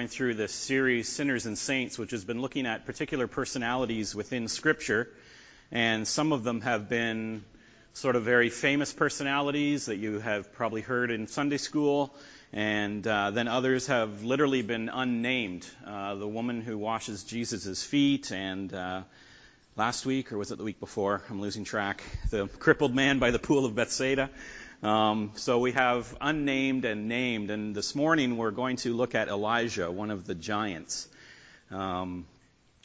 going through this series, Sinners and Saints, which has been looking at particular personalities within Scripture. And some of them have been sort of very famous personalities that you have probably heard in Sunday school. And uh, then others have literally been unnamed. Uh, the woman who washes Jesus' feet, and uh, last week, or was it the week before? I'm losing track. The crippled man by the pool of Bethsaida. Um, so we have unnamed and named, and this morning we're going to look at Elijah, one of the giants, um,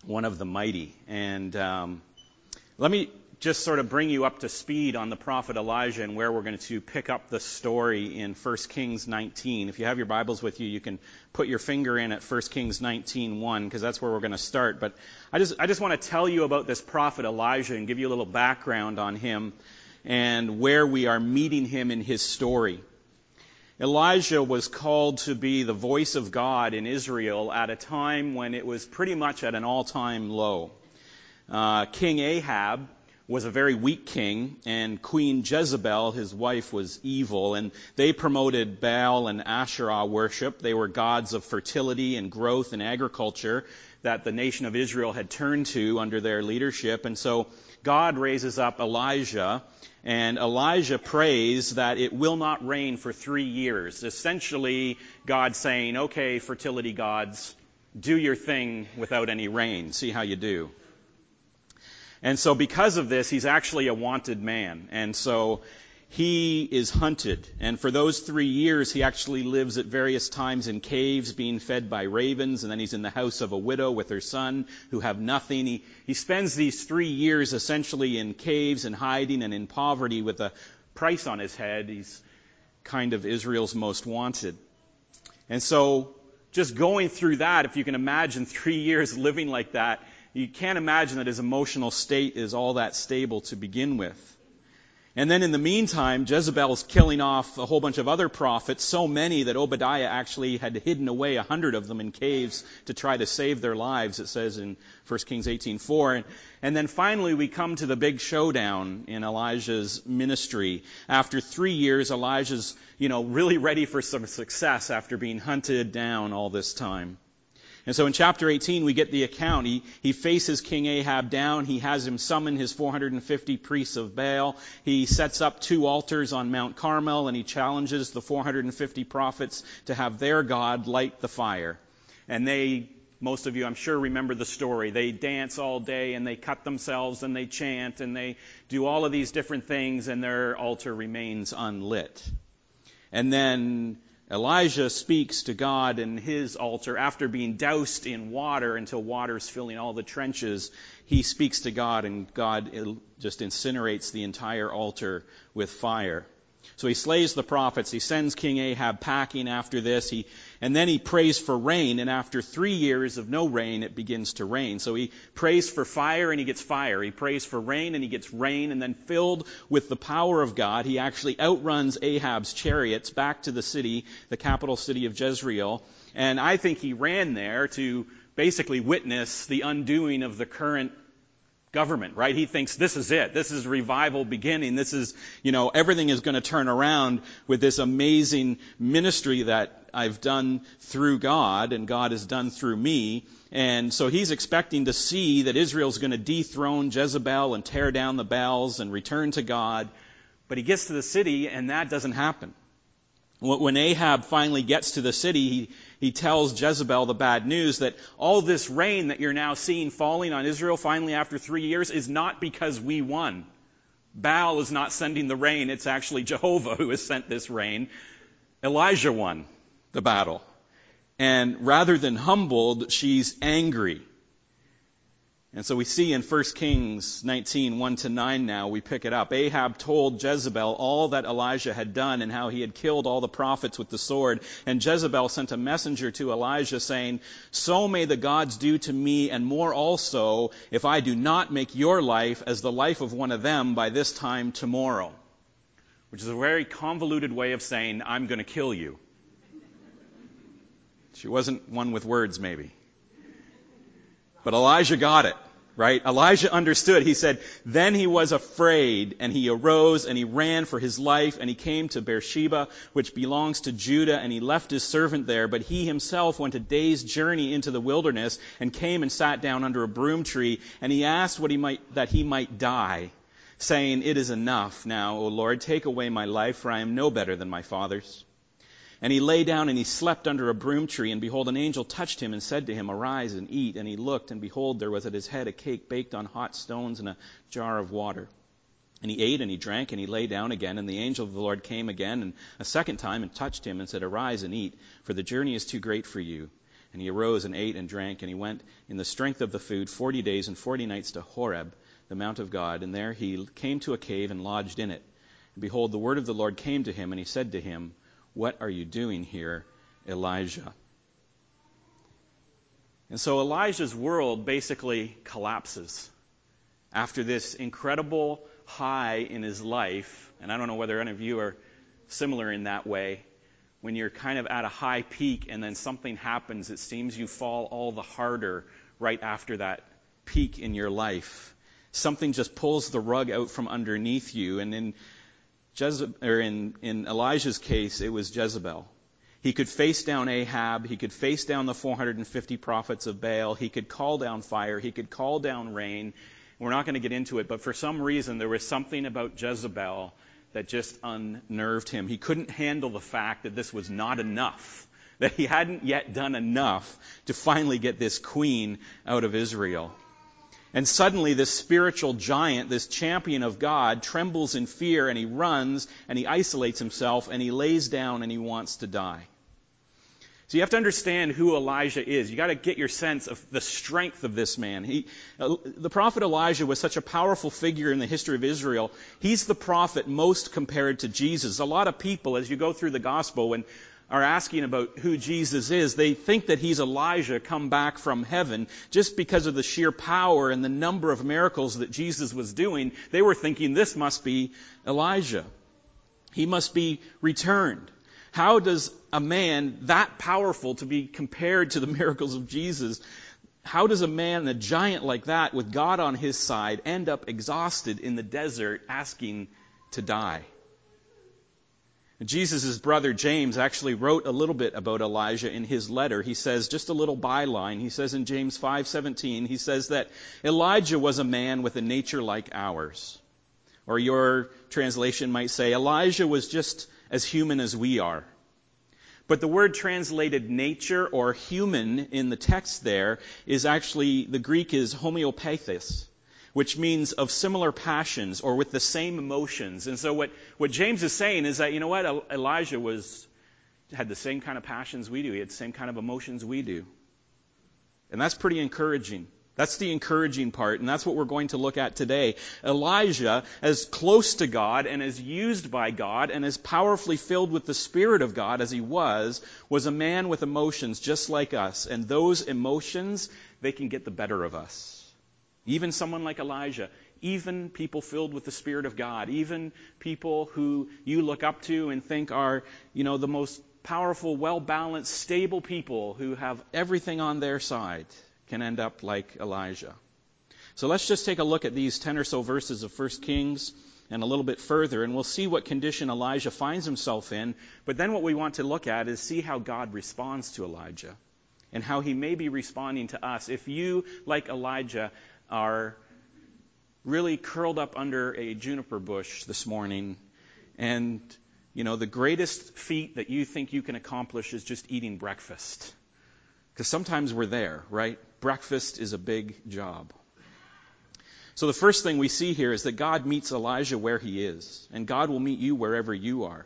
one of the mighty. And um, let me just sort of bring you up to speed on the prophet Elijah and where we're going to pick up the story in 1 Kings 19. If you have your Bibles with you, you can put your finger in at 1 Kings 19:1 because that's where we're going to start. But I just I just want to tell you about this prophet Elijah and give you a little background on him and where we are meeting him in his story. Elijah was called to be the voice of God in Israel at a time when it was pretty much at an all-time low. Uh, king Ahab was a very weak king, and Queen Jezebel, his wife, was evil, and they promoted Baal and Asherah worship. They were gods of fertility and growth and agriculture that the nation of Israel had turned to under their leadership. And so God raises up Elijah and Elijah prays that it will not rain for three years. Essentially, God saying, okay, fertility gods, do your thing without any rain. See how you do. And so because of this, he's actually a wanted man. And so he is hunted. And for those three years, he actually lives at various times in caves, being fed by ravens, and then he's in the house of a widow with her son who have nothing. He, he spends these three years essentially in caves and hiding and in poverty with a price on his head. He's kind of Israel's most wanted. And so, just going through that, if you can imagine three years living like that, you can't imagine that his emotional state is all that stable to begin with. And then in the meantime, Jezebel is killing off a whole bunch of other prophets, so many that Obadiah actually had hidden away a hundred of them in caves to try to save their lives, it says in 1 Kings 18.4. And, and then finally we come to the big showdown in Elijah's ministry. After three years, Elijah's, you know, really ready for some success after being hunted down all this time. And so in chapter 18, we get the account. He, he faces King Ahab down. He has him summon his 450 priests of Baal. He sets up two altars on Mount Carmel and he challenges the 450 prophets to have their God light the fire. And they, most of you I'm sure remember the story. They dance all day and they cut themselves and they chant and they do all of these different things and their altar remains unlit. And then Elijah speaks to God in his altar after being doused in water until water is filling all the trenches. He speaks to God and God just incinerates the entire altar with fire. So he slays the prophets. He sends King Ahab packing after this. He, and then he prays for rain. And after three years of no rain, it begins to rain. So he prays for fire and he gets fire. He prays for rain and he gets rain. And then filled with the power of God, he actually outruns Ahab's chariots back to the city, the capital city of Jezreel. And I think he ran there to basically witness the undoing of the current government, right? He thinks this is it. This is revival beginning. This is, you know, everything is going to turn around with this amazing ministry that I've done through God and God has done through me. And so he's expecting to see that Israel's going to dethrone Jezebel and tear down the Baals and return to God. But he gets to the city and that doesn't happen. When Ahab finally gets to the city, he, he tells Jezebel the bad news that all this rain that you're now seeing falling on Israel finally after three years is not because we won. Baal is not sending the rain, it's actually Jehovah who has sent this rain. Elijah won the battle. And rather than humbled, she's angry. And so we see in 1 Kings 19, 1 to 9 now, we pick it up. Ahab told Jezebel all that Elijah had done and how he had killed all the prophets with the sword. And Jezebel sent a messenger to Elijah saying, So may the gods do to me and more also if I do not make your life as the life of one of them by this time tomorrow. Which is a very convoluted way of saying, I'm going to kill you. She wasn't one with words, maybe. But Elijah got it. Right? Elijah understood. He said, then he was afraid and he arose and he ran for his life and he came to Beersheba, which belongs to Judah, and he left his servant there. But he himself went a day's journey into the wilderness and came and sat down under a broom tree and he asked what he might, that he might die, saying, it is enough now, O Lord, take away my life for I am no better than my father's. And he lay down and he slept under a broom tree, and behold, an angel touched him and said to him, Arise and eat. And he looked, and behold, there was at his head a cake baked on hot stones and a jar of water. And he ate and he drank and he lay down again. And the angel of the Lord came again and a second time and touched him and said, Arise and eat, for the journey is too great for you. And he arose and ate and drank, and he went in the strength of the food forty days and forty nights to Horeb, the mount of God. And there he came to a cave and lodged in it. And behold, the word of the Lord came to him, and he said to him, what are you doing here, Elijah? And so Elijah's world basically collapses after this incredible high in his life. And I don't know whether any of you are similar in that way. When you're kind of at a high peak and then something happens, it seems you fall all the harder right after that peak in your life. Something just pulls the rug out from underneath you. And in Jezebel, or in, in Elijah's case, it was Jezebel. He could face down Ahab. He could face down the 450 prophets of Baal. He could call down fire. He could call down rain. We're not going to get into it, but for some reason, there was something about Jezebel that just unnerved him. He couldn't handle the fact that this was not enough, that he hadn't yet done enough to finally get this queen out of Israel. And suddenly this spiritual giant, this champion of God, trembles in fear and he runs and he isolates himself and he lays down and he wants to die. So you have to understand who Elijah is. You got to get your sense of the strength of this man. He, uh, the prophet Elijah was such a powerful figure in the history of Israel. He's the prophet most compared to Jesus. A lot of people, as you go through the gospel, when are asking about who Jesus is, they think that he's Elijah come back from heaven just because of the sheer power and the number of miracles that Jesus was doing. They were thinking this must be Elijah. He must be returned. How does a man that powerful to be compared to the miracles of Jesus, how does a man, a giant like that with God on his side, end up exhausted in the desert asking to die? Jesus' brother James actually wrote a little bit about Elijah in his letter. He says, just a little byline, he says in James 5:17, he says that Elijah was a man with a nature like ours. Or your translation might say, Elijah was just as human as we are. But the word translated nature or human in the text there is actually, the Greek is homoiopathes which means of similar passions or with the same emotions. And so what, what James is saying is that, you know what, Elijah was, had the same kind of passions we do. He had the same kind of emotions we do. And that's pretty encouraging. That's the encouraging part, and that's what we're going to look at today. Elijah, as close to God and as used by God and as powerfully filled with the Spirit of God as he was, was a man with emotions just like us. And those emotions, they can get the better of us. Even someone like Elijah, even people filled with the Spirit of God, even people who you look up to and think are, you know, the most powerful, well balanced, stable people who have everything on their side can end up like Elijah. So let's just take a look at these 10 or so verses of 1 Kings and a little bit further, and we'll see what condition Elijah finds himself in. But then what we want to look at is see how God responds to Elijah and how he may be responding to us. If you, like Elijah, are really curled up under a juniper bush this morning. And you know the greatest feat that you think you can accomplish is just eating breakfast. Because sometimes we're there right? Breakfast is a big job. So the first thing we see here is that God meets Elijah where he is and God will meet you wherever you are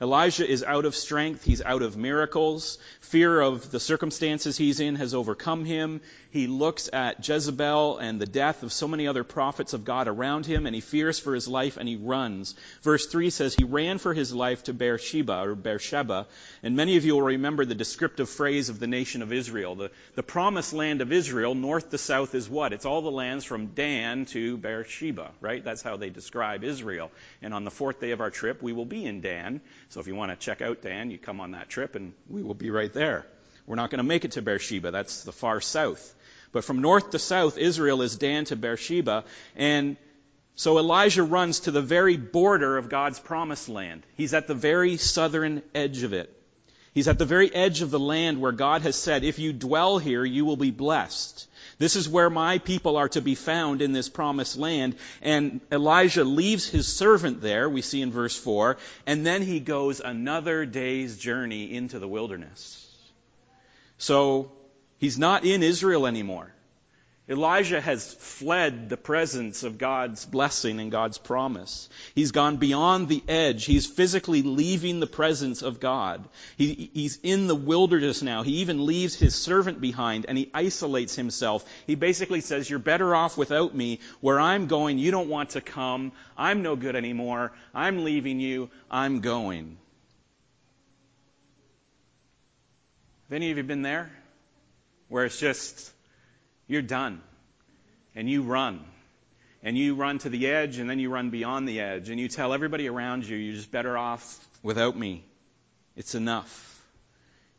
Elijah is out of strength. He's out of miracles. Fear of the circumstances he's in has overcome him. He looks at Jezebel and the death of so many other prophets of God around him, and he fears for his life and he runs. Verse 3 says he ran for his life to Beersheba, or Beersheba, and many of you will remember the descriptive phrase of the nation of Israel. The, the promised land of Israel, north to south, is what? It's all the lands from Dan to Beersheba, right? That's how they describe Israel. And on the fourth day of our trip, we will be in Dan. So if you want to check out Dan, you come on that trip and we will be right there. We're not going to make it to Beersheba. That's the far south. But from north to south, Israel is Dan to Beersheba. And so Elijah runs to the very border of God's promised land. He's at the very southern edge of it. He's at the very edge of the land where God has said, if you dwell here, you will be blessed. This is where my people are to be found in this promised land. And Elijah leaves his servant there, we see in verse 4, and then he goes another day's journey into the wilderness. So he's not in Israel anymore. Elijah has fled the presence of God's blessing and God's promise. He's gone beyond the edge. He's physically leaving the presence of God. He, he's in the wilderness now. He even leaves his servant behind and he isolates himself. He basically says, You're better off without me. Where I'm going, you don't want to come. I'm no good anymore. I'm leaving you. I'm going. Have any of you been there? Where it's just, you're done. And you run. And you run to the edge, and then you run beyond the edge. And you tell everybody around you, you're just better off without me. It's enough.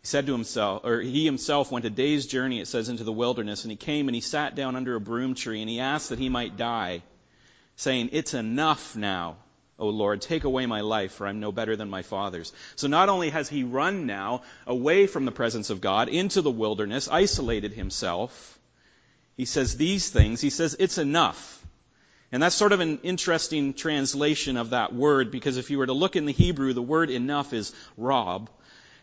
He said to himself, or he himself went a day's journey, it says, into the wilderness, and he came and he sat down under a broom tree, and he asked that he might die, saying, It's enough now. O Lord, take away my life, for I'm no better than my fathers. So not only has he run now away from the presence of God into the wilderness, isolated himself, he says these things. He says, it's enough. And that's sort of an interesting translation of that word, because if you were to look in the Hebrew, the word enough is rob.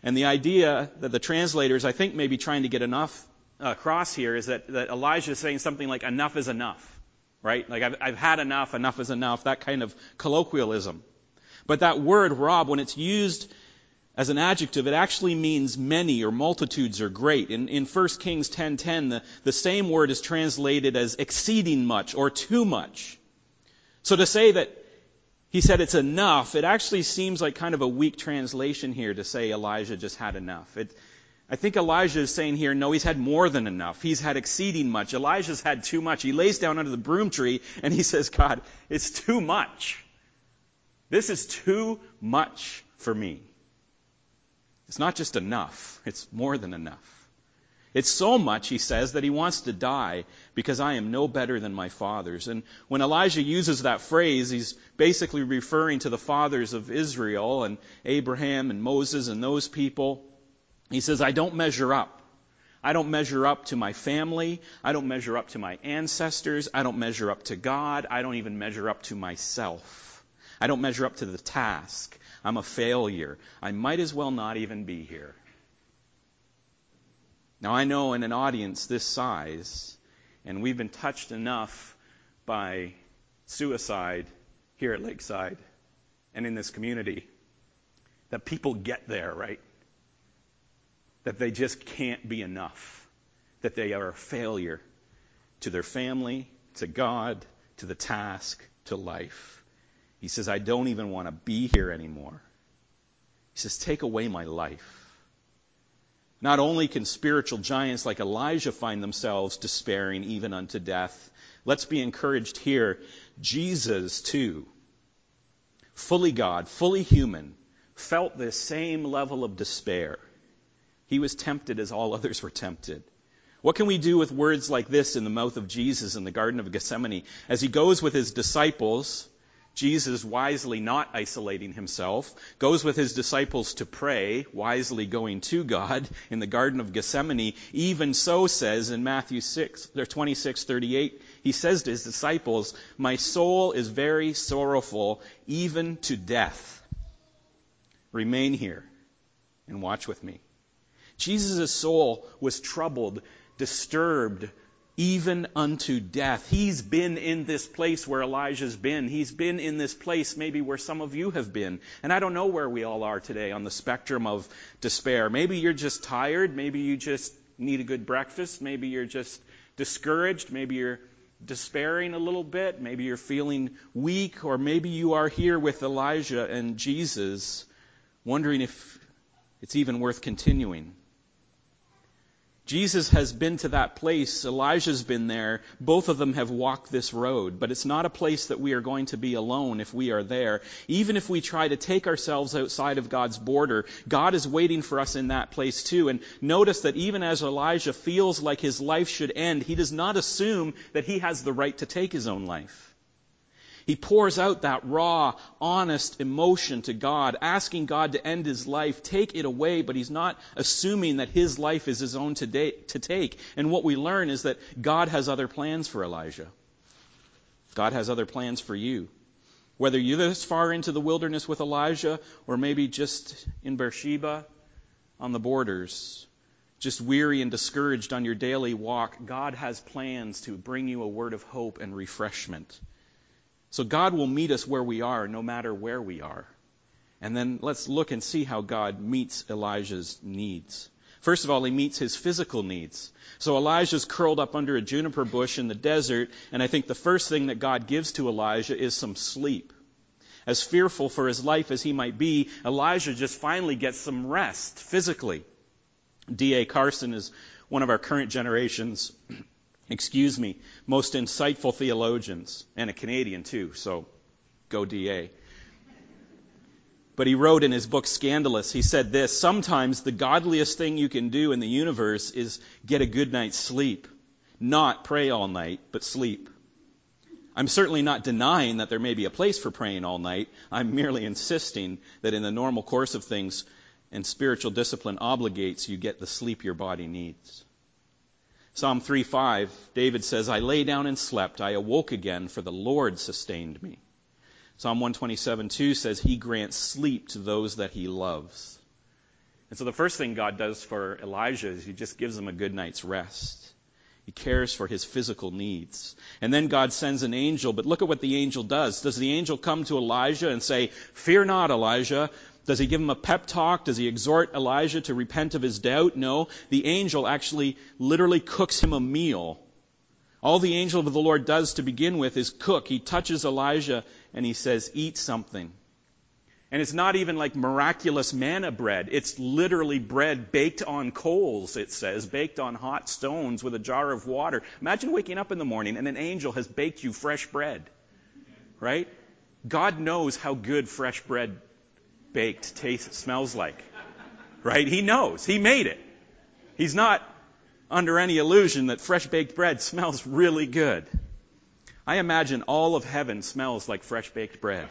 And the idea that the translators, I think, may be trying to get enough uh, across here is that, that Elijah is saying something like, enough is enough right? Like I've, I've had enough, enough is enough, that kind of colloquialism. But that word, rob, when it's used as an adjective, it actually means many or multitudes or great. In, in 1 Kings 10.10, the, the same word is translated as exceeding much or too much. So to say that he said it's enough, it actually seems like kind of a weak translation here to say Elijah just had enough. It, I think Elijah is saying here, no, he's had more than enough. He's had exceeding much. Elijah's had too much. He lays down under the broom tree and he says, God, it's too much. This is too much for me. It's not just enough, it's more than enough. It's so much, he says, that he wants to die because I am no better than my fathers. And when Elijah uses that phrase, he's basically referring to the fathers of Israel and Abraham and Moses and those people. He says, I don't measure up. I don't measure up to my family. I don't measure up to my ancestors. I don't measure up to God. I don't even measure up to myself. I don't measure up to the task. I'm a failure. I might as well not even be here. Now, I know in an audience this size, and we've been touched enough by suicide here at Lakeside and in this community that people get there, right? that they just can't be enough, that they are a failure to their family, to God, to the task, to life. He says, I don't even want to be here anymore. He says, Take away my life. Not only can spiritual giants like Elijah find themselves despairing even unto death, let's be encouraged here. Jesus, too, fully God, fully human, felt this same level of despair. He was tempted as all others were tempted. What can we do with words like this in the mouth of Jesus in the Garden of Gethsemane? As he goes with his disciples, Jesus, wisely not isolating himself, goes with his disciples to pray, wisely going to God in the Garden of Gethsemane. Even so says in Matthew 6, 26, 38, he says to his disciples, My soul is very sorrowful, even to death. Remain here and watch with me. Jesus' soul was troubled, disturbed, even unto death. He's been in this place where Elijah's been. He's been in this place maybe where some of you have been. And I don't know where we all are today on the spectrum of despair. Maybe you're just tired. Maybe you just need a good breakfast. Maybe you're just discouraged. Maybe you're despairing a little bit. Maybe you're feeling weak. Or maybe you are here with Elijah and Jesus wondering if it's even worth continuing. Jesus has been to that place. Elijah's been there. Both of them have walked this road. But it's not a place that we are going to be alone if we are there. Even if we try to take ourselves outside of God's border, God is waiting for us in that place too. And notice that even as Elijah feels like his life should end, he does not assume that he has the right to take his own life. He pours out that raw, honest emotion to God, asking God to end his life, take it away, but he's not assuming that his life is his own to, to take. And what we learn is that God has other plans for Elijah. God has other plans for you. Whether you're this far into the wilderness with Elijah, or maybe just in Beersheba on the borders, just weary and discouraged on your daily walk, God has plans to bring you a word of hope and refreshment. So God will meet us where we are, no matter where we are. And then let's look and see how God meets Elijah's needs. First of all, he meets his physical needs. So Elijah's curled up under a juniper bush in the desert, and I think the first thing that God gives to Elijah is some sleep. As fearful for his life as he might be, Elijah just finally gets some rest physically. D.A. Carson is one of our current generation's excuse me, most insightful theologians, and a Canadian too, so go DA. But he wrote in his book Scandalous, he said this Sometimes the godliest thing you can do in the universe is get a good night's sleep. Not pray all night, but sleep. I'm certainly not denying that there may be a place for praying all night. I'm merely insisting that in the normal course of things and spiritual discipline obligates you get the sleep your body needs. Psalm 3:5, David says, I lay down and slept. I awoke again, for the Lord sustained me. Psalm 127:2 says, He grants sleep to those that He loves. And so the first thing God does for Elijah is He just gives him a good night's rest. He cares for his physical needs. And then God sends an angel, but look at what the angel does. Does the angel come to Elijah and say, Fear not, Elijah, does he give him a pep talk? Does he exhort Elijah to repent of his doubt? No. The angel actually literally cooks him a meal. All the angel of the Lord does to begin with is cook. He touches Elijah and he says, Eat something. And it's not even like miraculous manna bread. It's literally bread baked on coals, it says, baked on hot stones with a jar of water. Imagine waking up in the morning and an angel has baked you fresh bread. Right? God knows how good fresh bread baked tastes, smells like. Right? He knows. He made it. He's not under any illusion that fresh baked bread smells really good. I imagine all of heaven smells like fresh baked bread.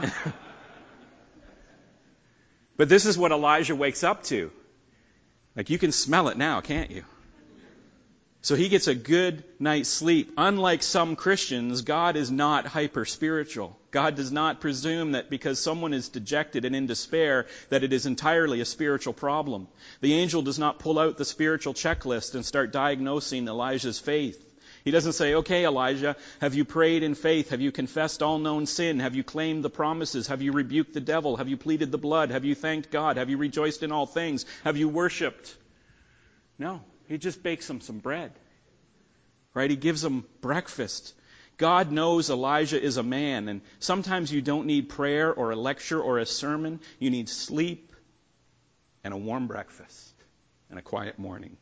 but this is what Elijah wakes up to. Like you can smell it now, can't you? So he gets a good night's sleep. Unlike some Christians, God is not hyper spiritual. God does not presume that because someone is dejected and in despair, that it is entirely a spiritual problem. The angel does not pull out the spiritual checklist and start diagnosing Elijah's faith. He doesn't say, okay, Elijah, have you prayed in faith? Have you confessed all known sin? Have you claimed the promises? Have you rebuked the devil? Have you pleaded the blood? Have you thanked God? Have you rejoiced in all things? Have you worshiped? No. He just bakes them some bread. Right? He gives them breakfast. God knows Elijah is a man, and sometimes you don't need prayer or a lecture or a sermon. You need sleep and a warm breakfast and a quiet morning.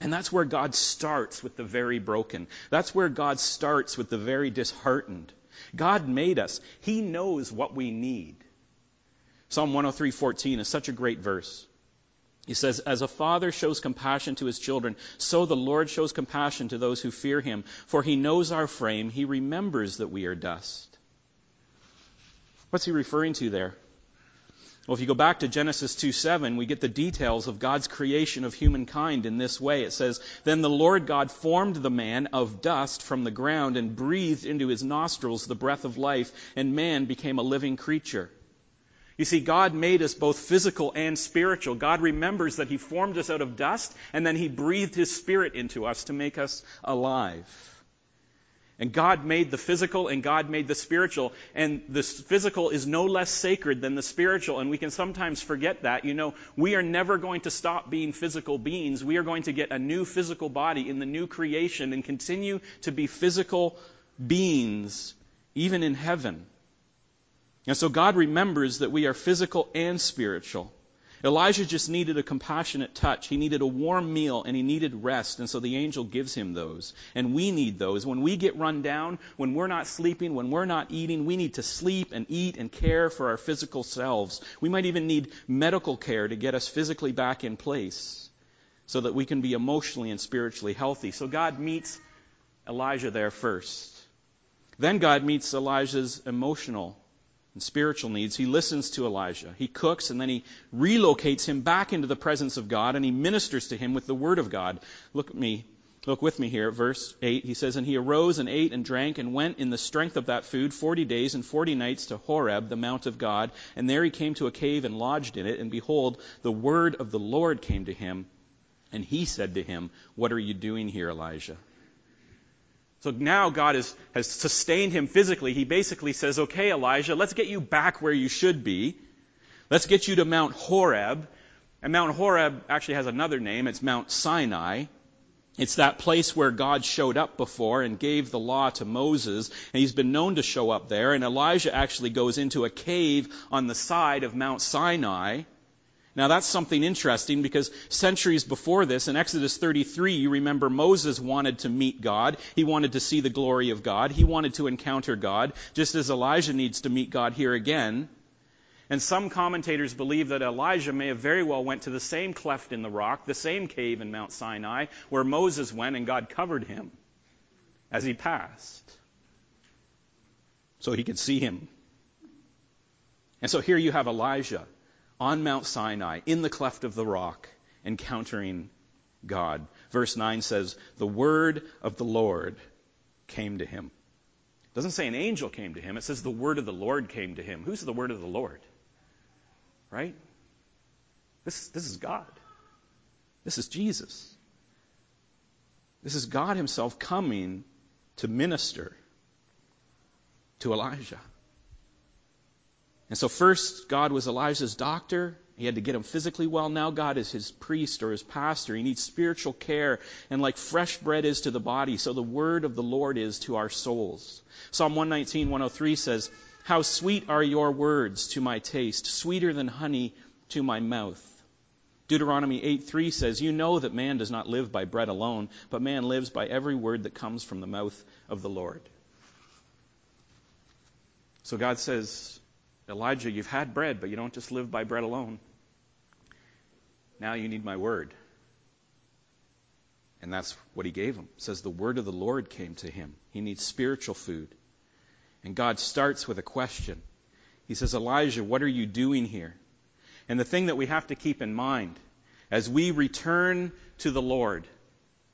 And that's where God starts with the very broken. That's where God starts with the very disheartened. God made us. He knows what we need. Psalm 103:14 is such a great verse. He says, As a father shows compassion to his children, so the Lord shows compassion to those who fear him. For he knows our frame, he remembers that we are dust. What's he referring to there? Well, if you go back to Genesis 2 7, we get the details of God's creation of humankind in this way. It says, Then the Lord God formed the man of dust from the ground and breathed into his nostrils the breath of life, and man became a living creature. You see, God made us both physical and spiritual. God remembers that He formed us out of dust, and then He breathed His Spirit into us to make us alive. And God made the physical and God made the spiritual. And the physical is no less sacred than the spiritual. And we can sometimes forget that. You know, we are never going to stop being physical beings. We are going to get a new physical body in the new creation and continue to be physical beings even in heaven. And so God remembers that we are physical and spiritual. Elijah just needed a compassionate touch. He needed a warm meal and he needed rest. And so the angel gives him those. And we need those. When we get run down, when we're not sleeping, when we're not eating, we need to sleep and eat and care for our physical selves. We might even need medical care to get us physically back in place so that we can be emotionally and spiritually healthy. So God meets Elijah there first. Then God meets Elijah's emotional and spiritual needs. He listens to Elijah. He cooks and then he relocates him back into the presence of God and he ministers to him with the word of God. Look at me. Look with me here, verse 8. He says, And he arose and ate and drank and went in the strength of that food forty days and forty nights to Horeb, the mount of God. And there he came to a cave and lodged in it. And behold, the word of the Lord came to him. And he said to him, What are you doing here, Elijah? So now God is, has sustained him physically. He basically says, okay, Elijah, let's get you back where you should be. Let's get you to Mount Horeb. And Mount Horeb actually has another name. It's Mount Sinai. It's that place where God showed up before and gave the law to Moses, and he's been known to show up there. And Elijah actually goes into a cave on the side of Mount Sinai. Now that's something interesting because centuries before this, in Exodus 33, you remember Moses wanted to meet God. He wanted to see the glory of God. He wanted to encounter God, just as Elijah needs to meet God here again. And some commentators believe that Elijah may have very well went to the same cleft in the rock, the same cave in Mount Sinai, where Moses went and God covered him as he passed. So he could see him. And so here you have Elijah on Mount Sinai, in the cleft of the rock, encountering God. Verse 9 says, The word of the Lord came to him. It doesn't say an angel came to him, it says the word of the Lord came to him. Who's the word of the Lord? Right? This, this is God. This is Jesus. This is God Himself coming to minister to Elijah. And so first, God was Elijah's doctor. He had to get him physically well. Now God is his priest or his pastor. He needs spiritual care. And like fresh bread is to the body, so the word of the Lord is to our souls. Psalm 119, 103 says, How sweet are your words to my taste, sweeter than honey to my mouth. Deuteronomy 8:3 says, "You know that man does not live by bread alone, but man lives by every word that comes from the mouth of the Lord." So God says, Elijah, you've had bread, but you don't just live by bread alone. Now you need my word. And that's what he gave him. It says the word of the Lord came to him. He needs spiritual food. And God starts with a question. He says, Elijah, what are you doing here? And the thing that we have to keep in mind as we return to the Lord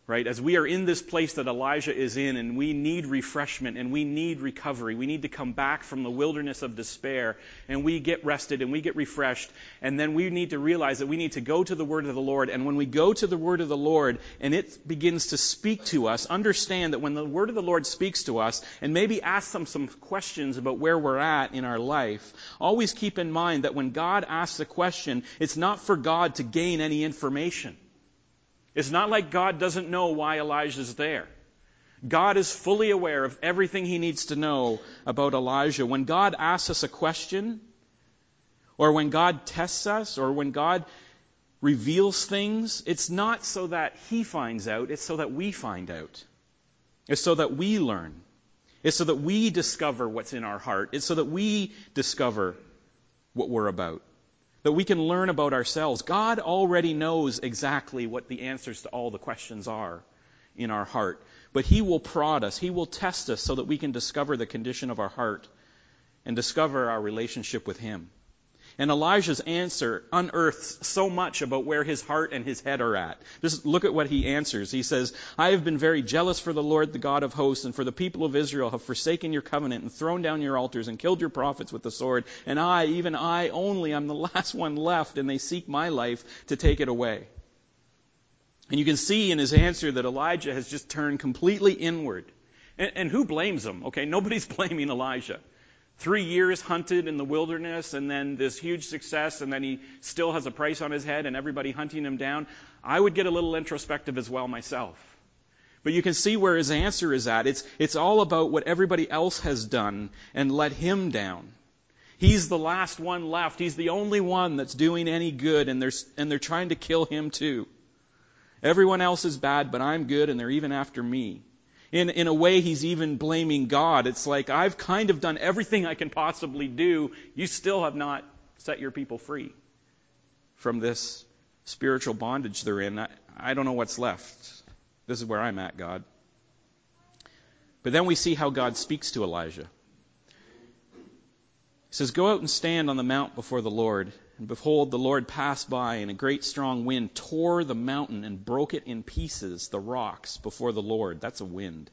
right? As we are in this place that Elijah is in and we need refreshment and we need recovery, we need to come back from the wilderness of despair and we get rested and we get refreshed. And then we need to realize that we need to go to the word of the Lord. And when we go to the word of the Lord and it begins to speak to us, understand that when the word of the Lord speaks to us and maybe ask them some questions about where we're at in our life, always keep in mind that when God asks a question, it's not for God to gain any information. It's not like God doesn't know why Elijah's there. God is fully aware of everything he needs to know about Elijah. When God asks us a question, or when God tests us, or when God reveals things, it's not so that he finds out, it's so that we find out. It's so that we learn. It's so that we discover what's in our heart. It's so that we discover what we're about that we can learn about ourselves. God already knows exactly what the answers to all the questions are in our heart. But He will prod us, He will test us so that we can discover the condition of our heart and discover our relationship with Him. And Elijah's answer unearths so much about where his heart and his head are at. Just look at what he answers. He says, I have been very jealous for the Lord, the God of hosts, and for the people of Israel have forsaken your covenant and thrown down your altars and killed your prophets with the sword. And I, even I only, I'm the last one left, and they seek my life to take it away. And you can see in his answer that Elijah has just turned completely inward. And, and who blames him? Okay, nobody's blaming Elijah three years hunted in the wilderness and then this huge success and then he still has a price on his head and everybody hunting him down, I would get a little introspective as well myself. But you can see where his answer is at. It's, it's all about what everybody else has done and let him down. He's the last one left. He's the only one that's doing any good, and they're, and they're trying to kill him too. Everyone else is bad, but I'm good, and they're even after me. In, in a way, he's even blaming God. It's like, I've kind of done everything I can possibly do. You still have not set your people free from this spiritual bondage they're in. I, I don't know what's left. This is where I'm at, God. But then we see how God speaks to Elijah. He says, Go out and stand on the mount before the Lord. And behold, the Lord passed by, and a great strong wind tore the mountain and broke it in pieces, the rocks, before the Lord. That's a wind.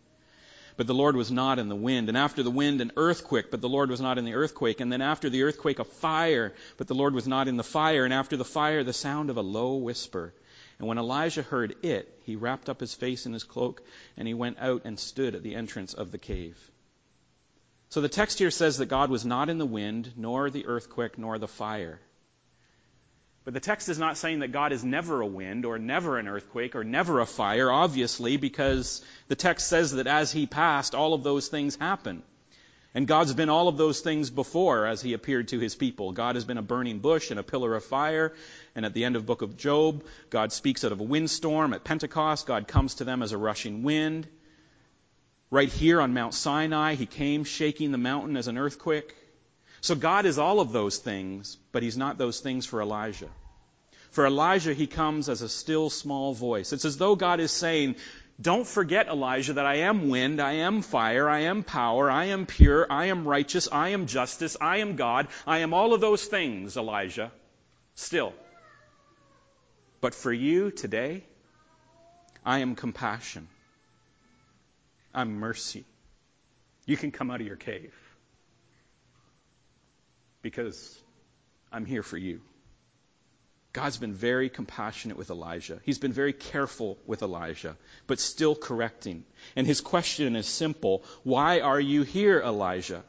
But the Lord was not in the wind. And after the wind, an earthquake, but the Lord was not in the earthquake. And then after the earthquake, a fire, but the Lord was not in the fire. And after the fire, the sound of a low whisper. And when Elijah heard it, he wrapped up his face in his cloak, and he went out and stood at the entrance of the cave. So the text here says that God was not in the wind, nor the earthquake, nor the fire. But the text is not saying that God is never a wind, or never an earthquake, or never a fire, obviously, because the text says that as he passed, all of those things happen. And God's been all of those things before as he appeared to his people. God has been a burning bush and a pillar of fire. And at the end of book of Job, God speaks out of a windstorm. At Pentecost, God comes to them as a rushing wind. Right here on Mount Sinai, he came shaking the mountain as an earthquake. So God is all of those things, but he's not those things for Elijah. For Elijah, he comes as a still small voice. It's as though God is saying, don't forget, Elijah, that I am wind, I am fire, I am power, I am pure, I am righteous, I am justice, I am God, I am all of those things, Elijah. Still. But for you today, I am compassion. I'm mercy. You can come out of your cave because I'm here for you. God's been very compassionate with Elijah. He's been very careful with Elijah, but still correcting. And his question is simple Why are you here, Elijah?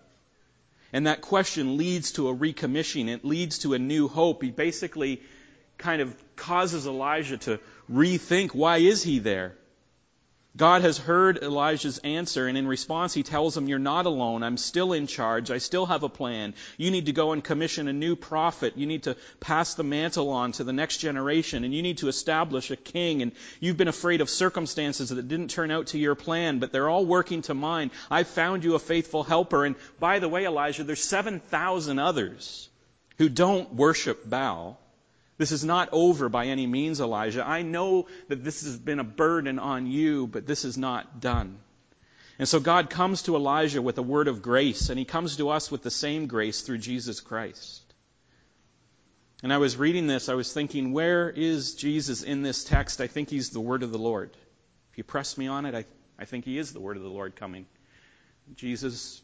And that question leads to a recommissioning. It leads to a new hope. He basically kind of causes Elijah to rethink why is he there? God has heard Elijah's answer, and in response, he tells him, You're not alone. I'm still in charge. I still have a plan. You need to go and commission a new prophet. You need to pass the mantle on to the next generation, and you need to establish a king. And you've been afraid of circumstances that didn't turn out to your plan, but they're all working to mine. I've found you a faithful helper. And by the way, Elijah, there's 7,000 others who don't worship Baal this is not over by any means, Elijah. I know that this has been a burden on you, but this is not done. And so God comes to Elijah with a word of grace, and he comes to us with the same grace through Jesus Christ. And I was reading this, I was thinking, where is Jesus in this text? I think he's the word of the Lord. If you press me on it, I, I think he is the word of the Lord coming. Jesus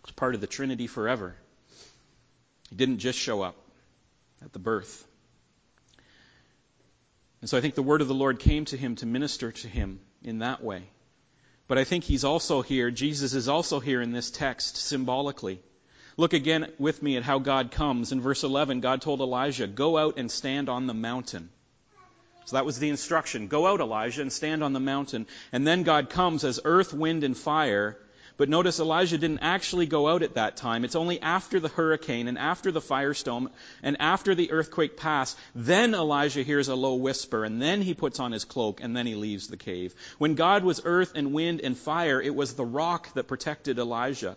was part of the Trinity forever. He didn't just show up at the birth. And so I think the word of the Lord came to him to minister to him in that way. But I think he's also here, Jesus is also here in this text symbolically. Look again with me at how God comes. In verse 11, God told Elijah, Go out and stand on the mountain. So that was the instruction. Go out, Elijah, and stand on the mountain. And then God comes as earth, wind, and fire but notice Elijah didn't actually go out at that time. It's only after the hurricane and after the firestorm and after the earthquake passed, then Elijah hears a low whisper and then he puts on his cloak and then he leaves the cave. When God was earth and wind and fire, it was the rock that protected Elijah.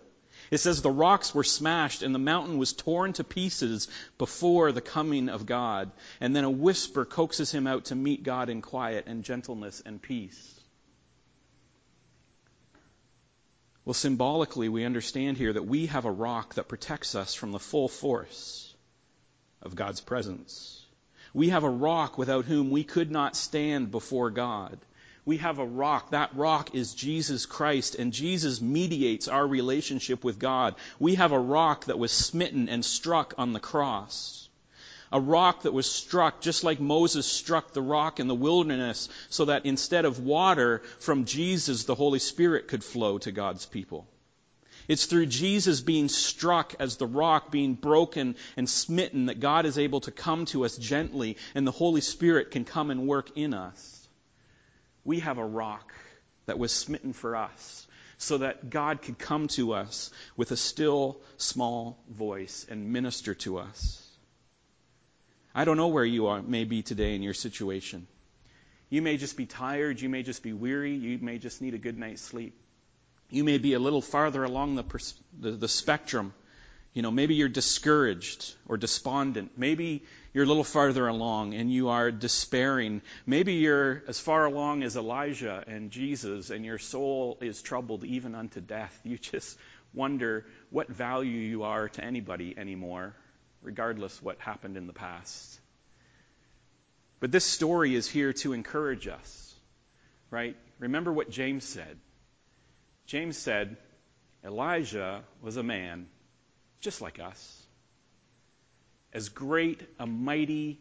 It says the rocks were smashed and the mountain was torn to pieces before the coming of God. And then a whisper coaxes him out to meet God in quiet and gentleness and peace. Well, symbolically, we understand here that we have a rock that protects us from the full force of God's presence. We have a rock without whom we could not stand before God. We have a rock. That rock is Jesus Christ, and Jesus mediates our relationship with God. We have a rock that was smitten and struck on the cross a rock that was struck just like Moses struck the rock in the wilderness so that instead of water from Jesus, the Holy Spirit could flow to God's people. It's through Jesus being struck as the rock being broken and smitten that God is able to come to us gently and the Holy Spirit can come and work in us. We have a rock that was smitten for us so that God could come to us with a still small voice and minister to us. I don't know where you are, may be today in your situation. You may just be tired. You may just be weary. You may just need a good night's sleep. You may be a little farther along the, pers- the, the spectrum. You know, maybe you're discouraged or despondent. Maybe you're a little farther along and you are despairing. Maybe you're as far along as Elijah and Jesus and your soul is troubled even unto death. You just wonder what value you are to anybody anymore regardless what happened in the past. But this story is here to encourage us, right? Remember what James said. James said, Elijah was a man just like us. As great, a mighty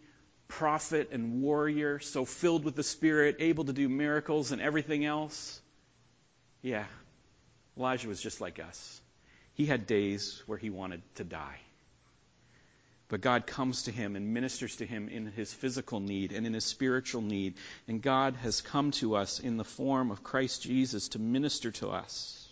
prophet and warrior, so filled with the Spirit, able to do miracles and everything else. Yeah, Elijah was just like us. He had days where he wanted to die. But God comes to him and ministers to him in his physical need and in his spiritual need. And God has come to us in the form of Christ Jesus to minister to us.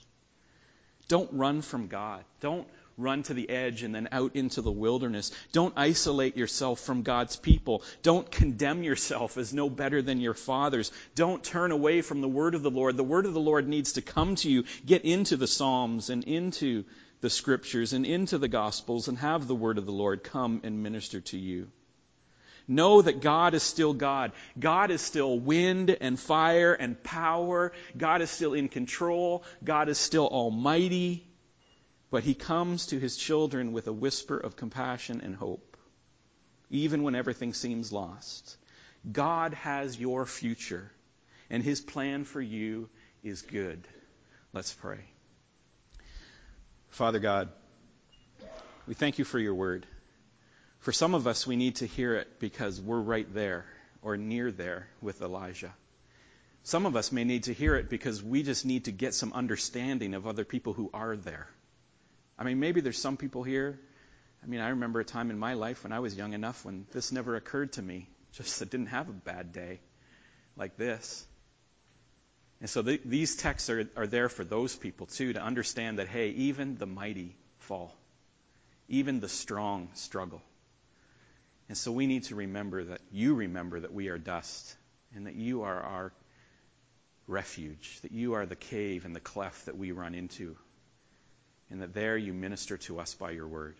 Don't run from God. Don't run to the edge and then out into the wilderness. Don't isolate yourself from God's people. Don't condemn yourself as no better than your fathers. Don't turn away from the word of the Lord. The word of the Lord needs to come to you. Get into the Psalms and into the scriptures and into the gospels and have the word of the Lord come and minister to you. Know that God is still God. God is still wind and fire and power. God is still in control. God is still almighty. But he comes to his children with a whisper of compassion and hope, even when everything seems lost. God has your future, and his plan for you is good. Let's pray. Father God, we thank you for your word. For some of us, we need to hear it because we're right there or near there with Elijah. Some of us may need to hear it because we just need to get some understanding of other people who are there. I mean, maybe there's some people here. I mean, I remember a time in my life when I was young enough when this never occurred to me. Just I didn't have a bad day like this. And so the, these texts are, are there for those people too to understand that, hey, even the mighty fall, even the strong struggle. And so we need to remember that you remember that we are dust and that you are our refuge, that you are the cave and the cleft that we run into, and that there you minister to us by your word.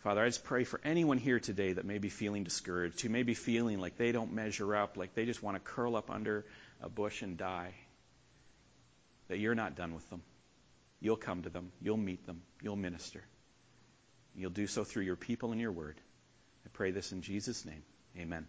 Father, I just pray for anyone here today that may be feeling discouraged, who may be feeling like they don't measure up, like they just want to curl up under a bush and die, that you're not done with them. You'll come to them, you'll meet them, you'll minister. You'll do so through your people and your word. I pray this in Jesus' name. Amen.